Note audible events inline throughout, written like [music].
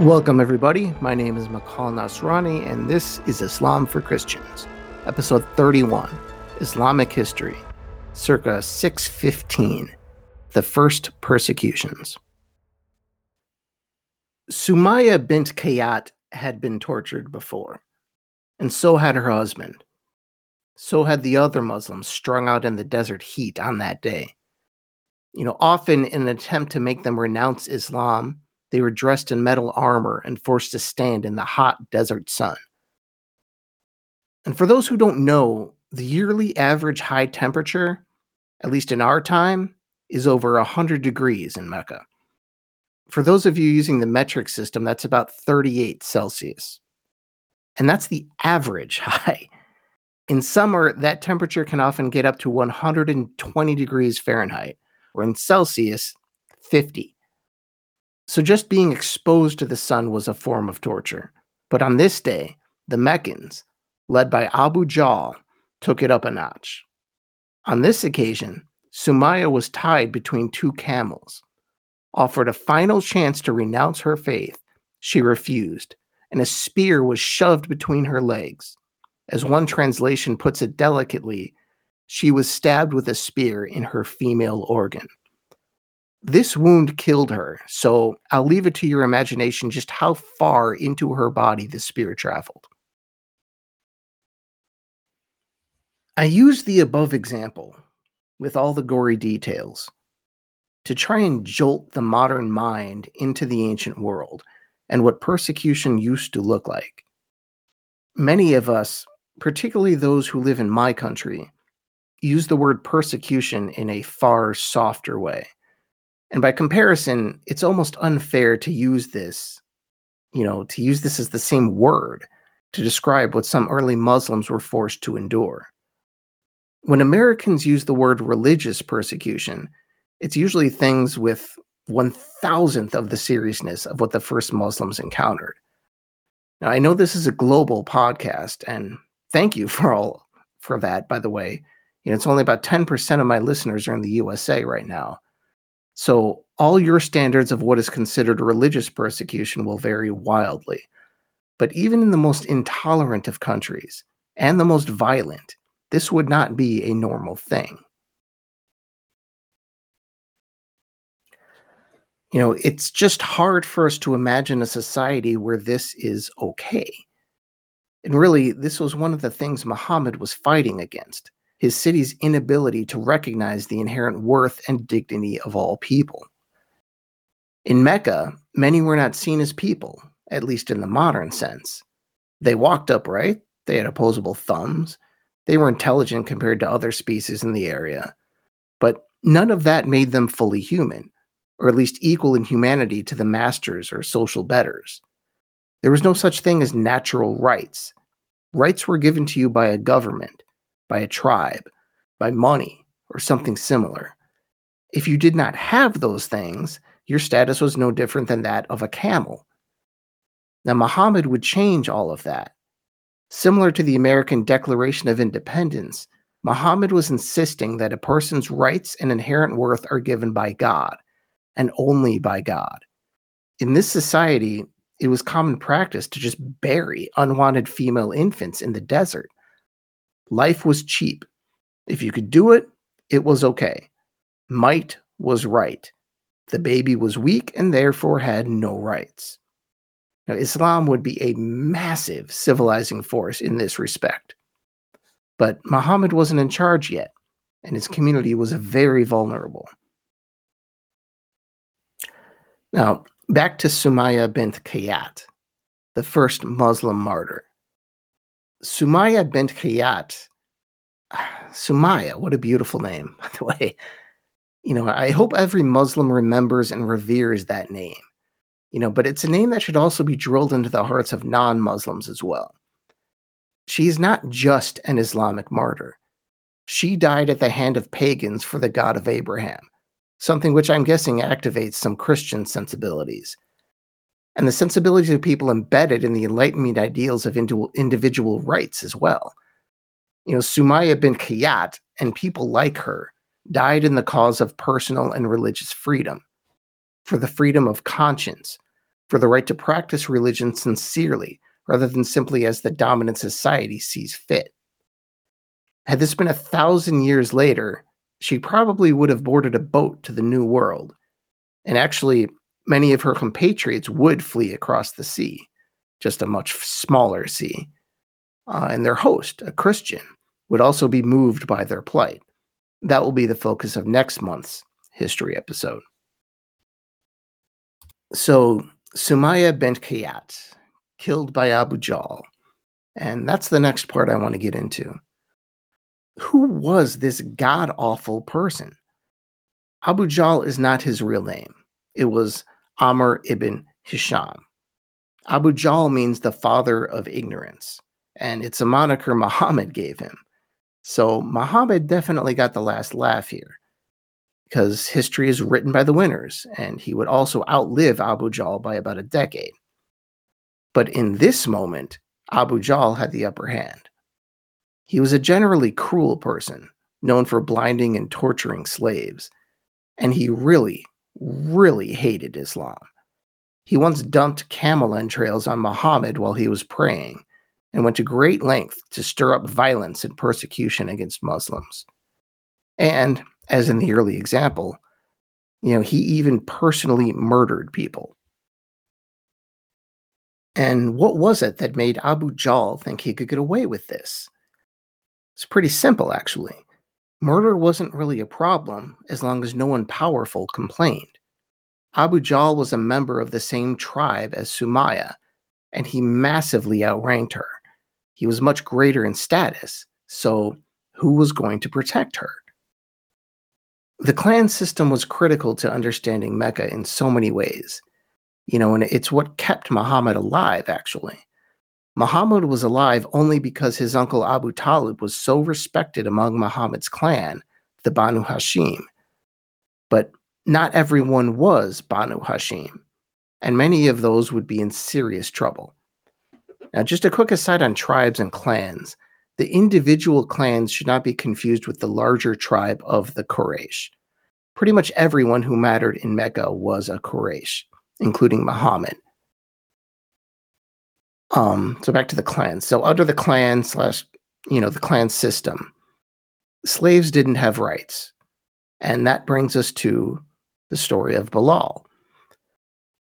Welcome, everybody. My name is Makal Nasrani, and this is Islam for Christians, episode 31 Islamic History, circa 615, the first persecutions. Sumaya bint Kayat had been tortured before, and so had her husband. So had the other Muslims strung out in the desert heat on that day. You know, often in an attempt to make them renounce Islam, they were dressed in metal armor and forced to stand in the hot desert sun. And for those who don't know, the yearly average high temperature, at least in our time, is over 100 degrees in Mecca. For those of you using the metric system, that's about 38 Celsius. And that's the average [laughs] high. In summer, that temperature can often get up to 120 degrees Fahrenheit, or in Celsius, 50. So just being exposed to the sun was a form of torture. But on this day, the Meccans, led by Abu Jahl, took it up a notch. On this occasion, Sumaya was tied between two camels. Offered a final chance to renounce her faith, she refused, and a spear was shoved between her legs. As one translation puts it delicately, she was stabbed with a spear in her female organ. This wound killed her, so I'll leave it to your imagination just how far into her body the spear traveled. I use the above example, with all the gory details, to try and jolt the modern mind into the ancient world and what persecution used to look like. Many of us, particularly those who live in my country, use the word persecution in a far softer way and by comparison, it's almost unfair to use this, you know, to use this as the same word to describe what some early Muslims were forced to endure. When Americans use the word religious persecution, it's usually things with one thousandth of the seriousness of what the first Muslims encountered. Now, I know this is a global podcast, and thank you [laughs] for all for that, by the way. You know, it's only about 10% of my listeners are in the USA right now. So, all your standards of what is considered religious persecution will vary wildly. But even in the most intolerant of countries and the most violent, this would not be a normal thing. You know, it's just hard for us to imagine a society where this is okay. And really, this was one of the things Muhammad was fighting against his city's inability to recognize the inherent worth and dignity of all people. In Mecca, many were not seen as people, at least in the modern sense. They walked upright, they had opposable thumbs, they were intelligent compared to other species in the area, but none of that made them fully human, or at least equal in humanity to the masters or social betters. There was no such thing as natural rights. Rights were given to you by a government, by a tribe, by money, or something similar. If you did not have those things, your status was no different than that of a camel. Now, Muhammad would change all of that. Similar to the American Declaration of Independence, Muhammad was insisting that a person's rights and inherent worth are given by God, and only by God. In this society, it was common practice to just bury unwanted female infants in the desert Life was cheap. If you could do it, it was okay. Might was right. The baby was weak and therefore had no rights. Now, Islam would be a massive civilizing force in this respect. But Muhammad wasn't in charge yet, and his community was very vulnerable. Now, back to Sumaya bint Kayat, the first Muslim martyr. Sumaya bint Khayat. Sumaya, what a beautiful name, [laughs] by the way. You know, I hope every Muslim remembers and reveres that name. You know, but it's a name that should also be drilled into the hearts of non Muslims as well. She is not just an Islamic martyr. She died at the hand of pagans for the God of Abraham, something which I'm guessing activates some Christian sensibilities and the sensibilities of people embedded in the Enlightenment ideals of individual rights as well. You know, Sumaya bin Kayat and people like her died in the cause of personal and religious freedom, for the freedom of conscience, for the right to practice religion sincerely rather than simply as the dominant society sees fit. Had this been a thousand years later, she probably would have boarded a boat to the New World. And actually, many of her compatriots would flee across the sea, just a much smaller sea. Uh, and their host, a Christian, would also be moved by their plight. That will be the focus of next month's history episode. So, Sumaya bint Kayat, killed by Abu Jahl. And that's the next part I want to get into. Who was this god awful person? Abu Jahl is not his real name. It was Amr ibn Hisham. Abu Jahl means the father of ignorance, and it's a moniker [laughs] Muhammad gave him. So Muhammad definitely got the last laugh here because history is written by the winners, and he would also outlive Abu Jahl by about a decade. But in this moment, Abu Jahl had the upper hand. He was a generally cruel person, known for blinding and torturing slaves, and he really, really hated Islam. He once dumped camel entrails on Muhammad while he was praying and went to great length to stir up violence and persecution against Muslims. And, as in the early example, you know, he even personally murdered people. And what was it that made Abu Jahl think he could get away with this? It's pretty simple, actually. Murder wasn't really a problem as long as no one powerful complained. Abu Jahl was a member of the same tribe as Sumaya, and he massively outranked her. He was much greater in status, so who was going to protect her? The clan system was critical to understanding Mecca in so many ways. You know, and it's what kept Muhammad alive, actually. Muhammad was alive only because his uncle Abu Talib was so respected among Muhammad's clan, the Banu Hashim. But not everyone was Banu Hashim, and many of those would be in serious trouble. Now, just a quick aside on tribes and clans. The individual clans should not be confused with the larger tribe of the Quraysh. Pretty much everyone who mattered in Mecca was a Quraysh including Muhammad. Um, so back to the clan. So under the clan slash, you know, the clan system, slaves didn't have rights. And that brings us to the story of Bilal.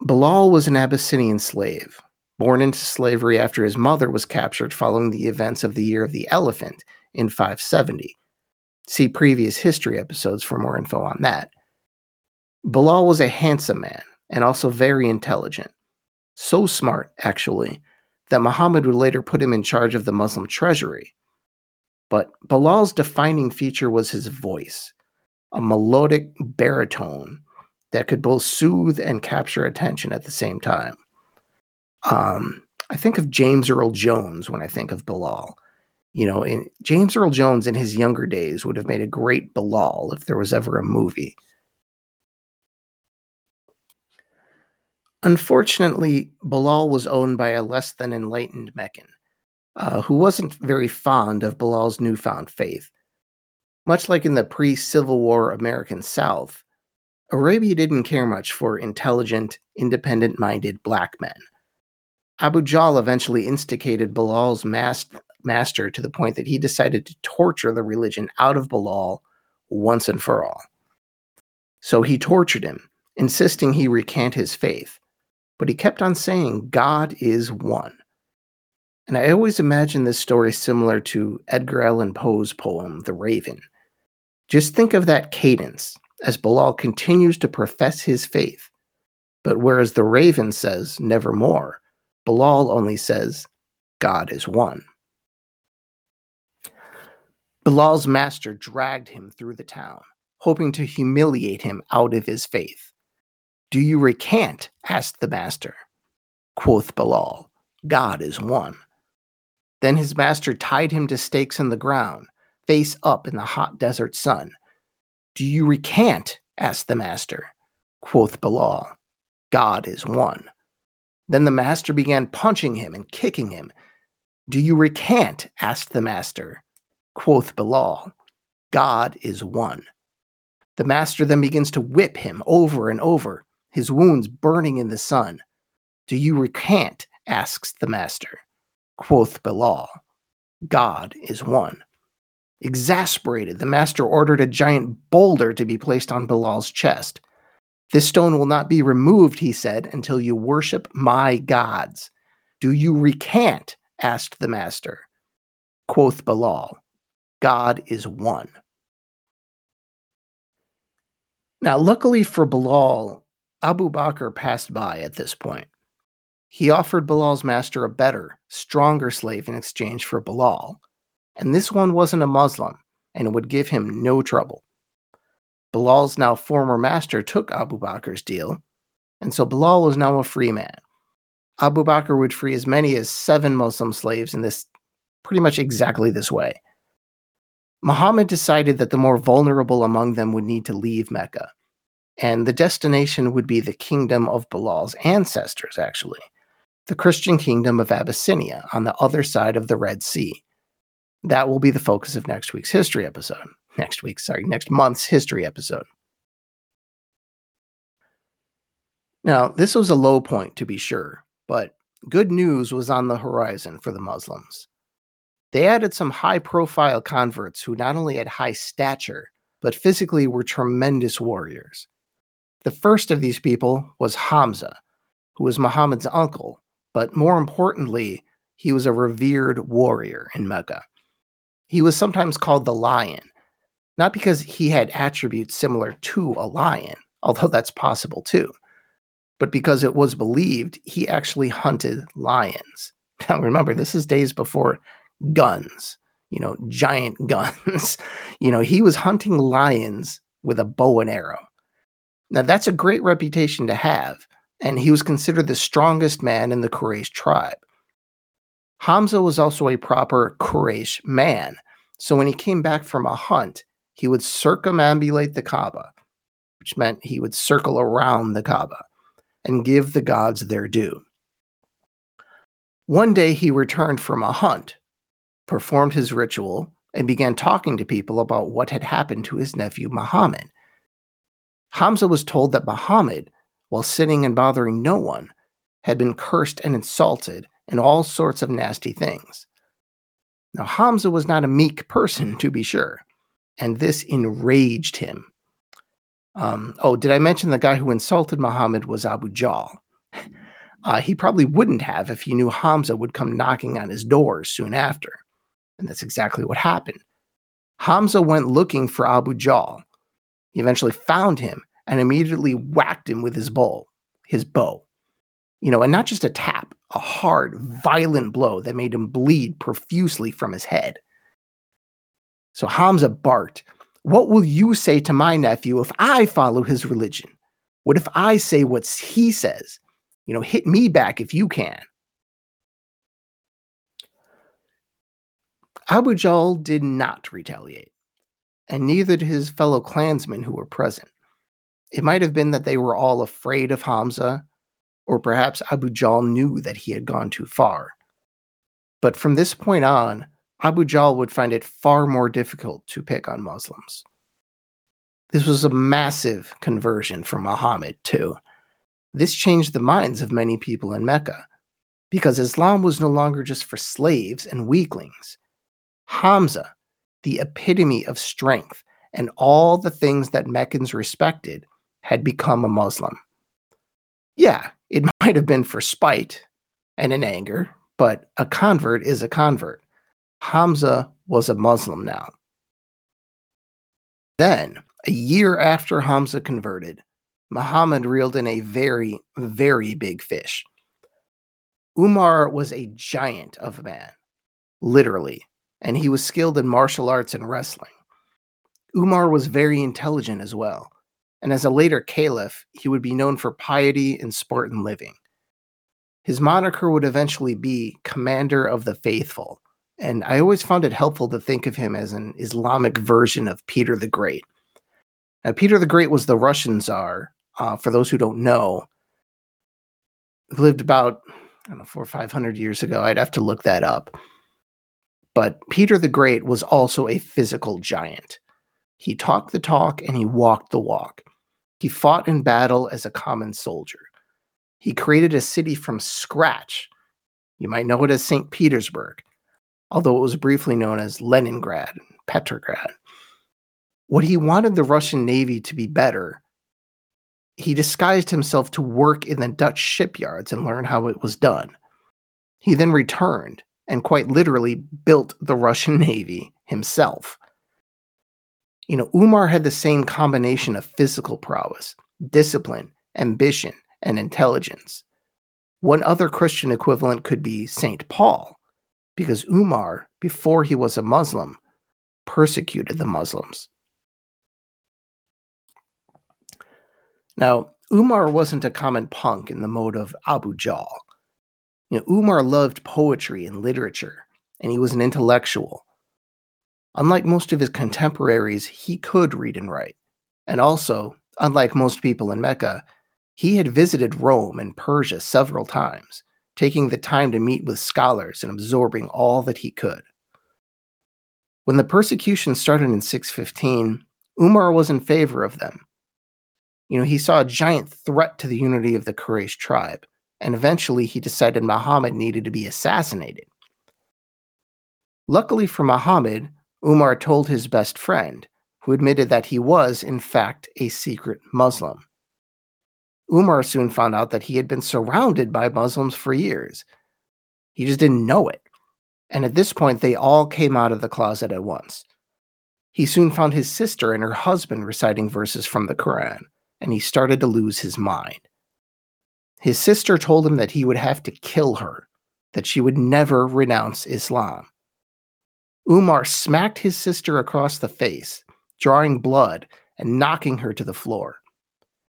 Bilal was an Abyssinian slave, born into slavery after his mother was captured following the events of the Year of the Elephant in 570. See previous history episodes for more info on that. Bilal was a handsome man and also very intelligent. So smart, actually, that Muhammad would later put him in charge of the Muslim treasury. But Bilal's defining feature was his voice, a melodic baritone that could both soothe and capture attention at the same time. Um, I think of James Earl Jones when I think of Bilal. You know, in, James Earl Jones in his younger days would have made a great Bilal if there was ever a movie. Unfortunately, Bilal was owned by a less than enlightened Meccan, uh, who wasn't very fond of Bilal's newfound faith. Much like in the pre Civil War American South, Arabia didn't care much for intelligent, independent minded black men. Abu Jahl eventually instigated Bilal's mas- master to the point that he decided to torture the religion out of Bilal once and for all. So he tortured him, insisting he recant his faith but he kept on saying, God is one. And I always imagine this story similar to Edgar Allan Poe's poem, The Raven. Just think of that cadence as Bilal continues to profess his faith. But whereas the raven says, nevermore, Bilal only says, God is one. Bilal's master dragged him through the town, hoping to humiliate him out of his faith. Do you recant? asked the master. Quoth Bilal, God is one. Then his master tied him to stakes in the ground, face up in the hot desert sun. Do you recant? asked the master. Quoth Bilal, God is one. Then the master began punching him and kicking him. Do you recant? asked the master. Quoth Bilal, God is one. The master then begins to whip him over and over his wounds burning in the sun. Do you recant? asks the master. Quoth Bilal, God is one. Exasperated, the master ordered a giant boulder to be placed on Bilal's chest. This stone will not be removed, he said, until you worship my gods. Do you recant? asked the master. Quoth Bilal, God is one. Now, luckily for Bilal, Abu Bakr passed by at this point. He offered Bilal's master a better, stronger slave in exchange for Bilal, and this one wasn't a Muslim and would give him no trouble. Bilal's now former master took Abu Bakr's deal, and so Bilal was now a free man. Abu Bakr would free as many as seven Muslim slaves in this pretty much exactly this way. Muhammad decided that the more vulnerable among them would need to leave Mecca, and the destination would be the kingdom of Bilal's ancestors, actually, the Christian kingdom of Abyssinia on the other side of the Red Sea. That will be the focus of next week's history episode. Next week, sorry, next month's history episode. Now, this was a low point to be sure, but good news was on the horizon for the Muslims. They added some high profile converts who not only had high stature, but physically were tremendous warriors. The first of these people was Hamza, who was Muhammad's uncle, but more importantly, he was a revered warrior in Mecca. He was sometimes called the lion, not because he had attributes similar to a lion, although that's possible too, but because it was believed he actually hunted lions. [laughs] Now remember, this is days before guns, you know, giant [laughs] guns. you know, he was hunting lions with a bow and arrow. Now, that's a great reputation to have, and he was considered the strongest man in the Quraysh tribe. Hamza was also a proper Quraysh man, so when he came back from a hunt, he would circumambulate the Kaaba, which meant he would circle around the Kaaba and give the gods their due. One day he returned from a hunt performed his ritual, and began talking to people about what had happened to his nephew Muhammad. Hamza was told that Muhammad, while sitting and bothering no one, had been cursed and insulted and all sorts of nasty things. Now, Hamza was not a meek person, to be sure, and this enraged him. Um, oh, did I mention the guy who insulted Muhammad was Abu Jahl? [laughs] Uh, he probably wouldn't have if he knew Hamza would come knocking on his door soon after. And that's exactly what happened. Hamza went looking for Abu Jahl. He eventually found him and immediately whacked him with his bow, his bow. You know, and not just a tap, a hard, violent blow that made him bleed profusely from his head. So Hamza barked, What will you say to my nephew if I follow his religion? What if I say what he says? You know, hit me back if you can. Abu Jahl did not retaliate, and neither did his fellow clansmen who were present. It might have been that they were all afraid of Hamza, or perhaps Abu Jahl knew that he had gone too far. But from this point on, Abu Jahl would find it far more difficult to pick on Muslims. This was a massive conversion for Muhammad, too. This changed the minds of many people in Mecca, because Islam was no longer just for slaves and weaklings. Hamza, the epitome of strength and all the things that Meccans respected, had become a Muslim. Yeah, it [laughs] might have been for spite and in anger, but a convert is a convert. Hamza was a Muslim now. Then, a year after Hamza converted, Muhammad reeled in a very, very big fish. Umar was a giant of a man, literally and he was skilled in martial arts and wrestling. Umar was very intelligent as well, and as a later caliph, he would be known for piety and Spartan living. His moniker would eventually be Commander of the Faithful, and I always found it helpful to think of him as an Islamic version of Peter the Great. Now, Peter the Great was the Russian Tsar. Uh, for those who don't know, lived about I don't know four or five hundred years ago. I'd have to look that up. But Peter the Great was also a physical giant. He talked the talk and he walked the walk. He fought in battle as a common soldier. he created a city from scratch. You might know it as St. Petersburg, although it was briefly known as Leningrad, Petrograd. What he wanted the Russian Navy to be better, he disguised himself to work in the Dutch shipyards and learn how it was done. He then returned and quite literally built the Russian [laughs] Navy himself. You know, Umar had the same combination of physical prowess, discipline, ambition, and intelligence. One other Christian equivalent could be St. Paul, because Umar, before he was a Muslim, persecuted the Muslims. Now, Umar wasn't a common punk in the mode of Abu Jahl. You know, Umar loved poetry and literature, and he was an intellectual. Unlike most of his contemporaries, he could read and write. And also, unlike most people in Mecca, he had visited Rome and Persia several times, taking the time to meet with scholars and absorbing all that he could. When the persecution started in 615, Umar was in favor of them. You know, he saw a giant threat to the unity of the Quraysh tribe, and eventually he decided Muhammad needed to be assassinated. Luckily for Muhammad, Umar told his best friend, who admitted that he was, in fact, a secret Muslim. Umar soon found out that he had been surrounded by Muslims for years. He just didn't know it. And at this point, they all came out of the closet at once. He soon found his sister and her husband reciting verses from the Quran, and he started to lose his mind. His sister told him that he would have to kill her, that she would never renounce Islam. Umar smacked his sister across the face, drawing blood and knocking her to the floor.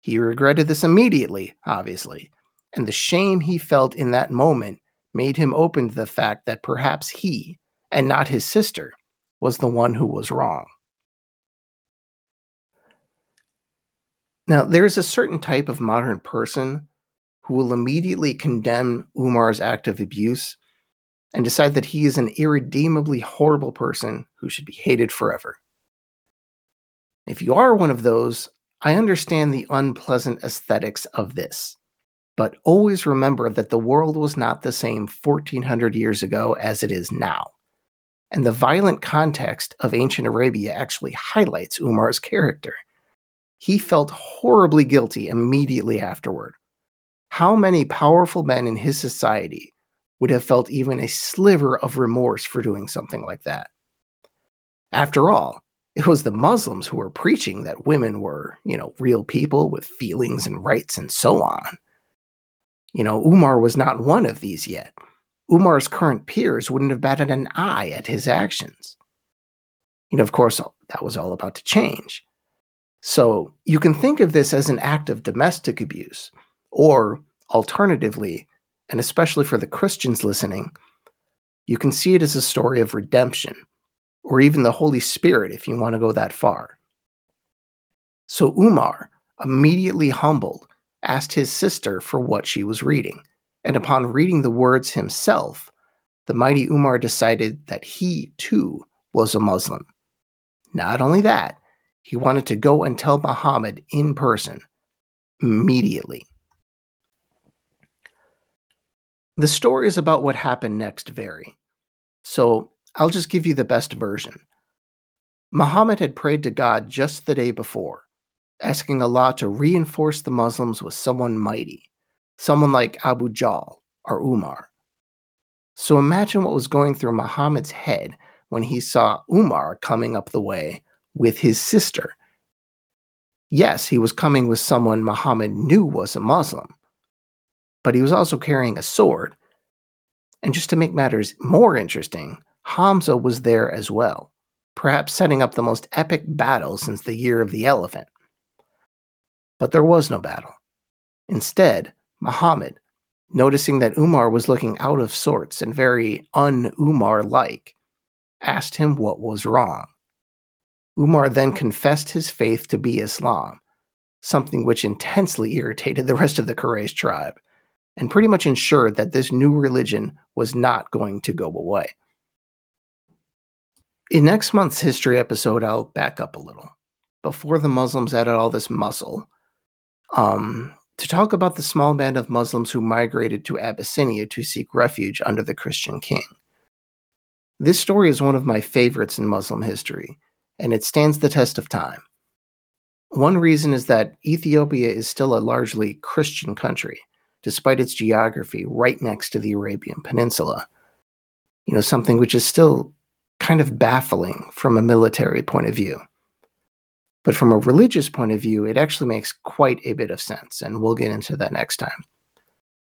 He regretted this immediately, obviously, and the shame he felt in that moment made him open to the fact that perhaps he, and not his sister, was the one who was wrong. Now, there's a certain type of modern person who will immediately condemn Umar's act of abuse and decide that he is an irredeemably horrible person who should be hated forever. If you are one of those, I understand the unpleasant aesthetics of this, but always remember that the world was not the same 1400 years ago as it is now. And the violent context of ancient Arabia actually highlights Umar's character. He felt horribly guilty immediately afterward, how many powerful men in his society would have felt even a sliver of remorse for doing something like that? After all, it was the Muslims who were preaching that women were, you know, real people with feelings and rights and so on. You know, Umar was not one of these yet. Umar's current peers wouldn't have batted an eye at his actions. You know, of course, that was all about to change. So you can think of this as an act of domestic abuse, or alternatively, and especially for the Christians listening, you can see it as a story of redemption, or even the Holy Spirit if you want to go that far. So Umar, immediately humbled, asked his sister for what she was reading, and upon reading the words himself, the mighty Umar decided that he too was a Muslim. Not only that, he wanted to go and tell Muhammad in person immediately. The stories about what happened next vary. So I'll just give you the best version. Muhammad had prayed to God just the day before, asking Allah to reinforce the Muslims with someone mighty, someone like Abu Jahl or Umar. So imagine what was going through Muhammad's head when he saw Umar coming up the way with his sister. Yes, he was coming with someone Muhammad knew was a Muslim, but he was also carrying a sword. And just to make matters more interesting, Hamza was there as well, perhaps setting up the most epic battle since the year of the elephant. But there was no battle. Instead, Muhammad, noticing that Umar was looking out of sorts and very un Umar like, asked him what was wrong. Umar then confessed his faith to be Islam, something which intensely irritated the rest of the Quraysh tribe and pretty much ensured that this new religion was not going to go away. In next month's history episode, I'll back up a little. Before the Muslims added all this muscle um, to talk about the small band of Muslims who migrated to Abyssinia to seek refuge under the Christian king. This story is one of my favorites in Muslim history, and it stands the test of time. One reason is that Ethiopia is still a largely Christian country, despite its geography right next to the Arabian Peninsula. You know, something which is still kind of baffling from a military point of view. But from a religious point of view, it actually makes quite a bit of sense, and we'll get into that next time.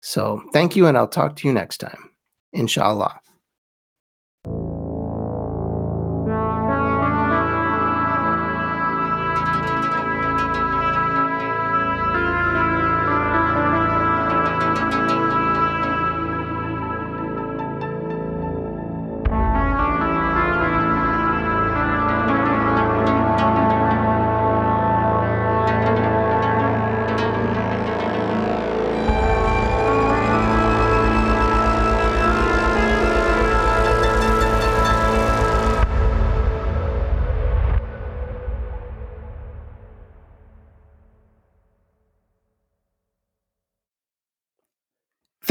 So, thank you, and I'll talk to you next time. Inshallah.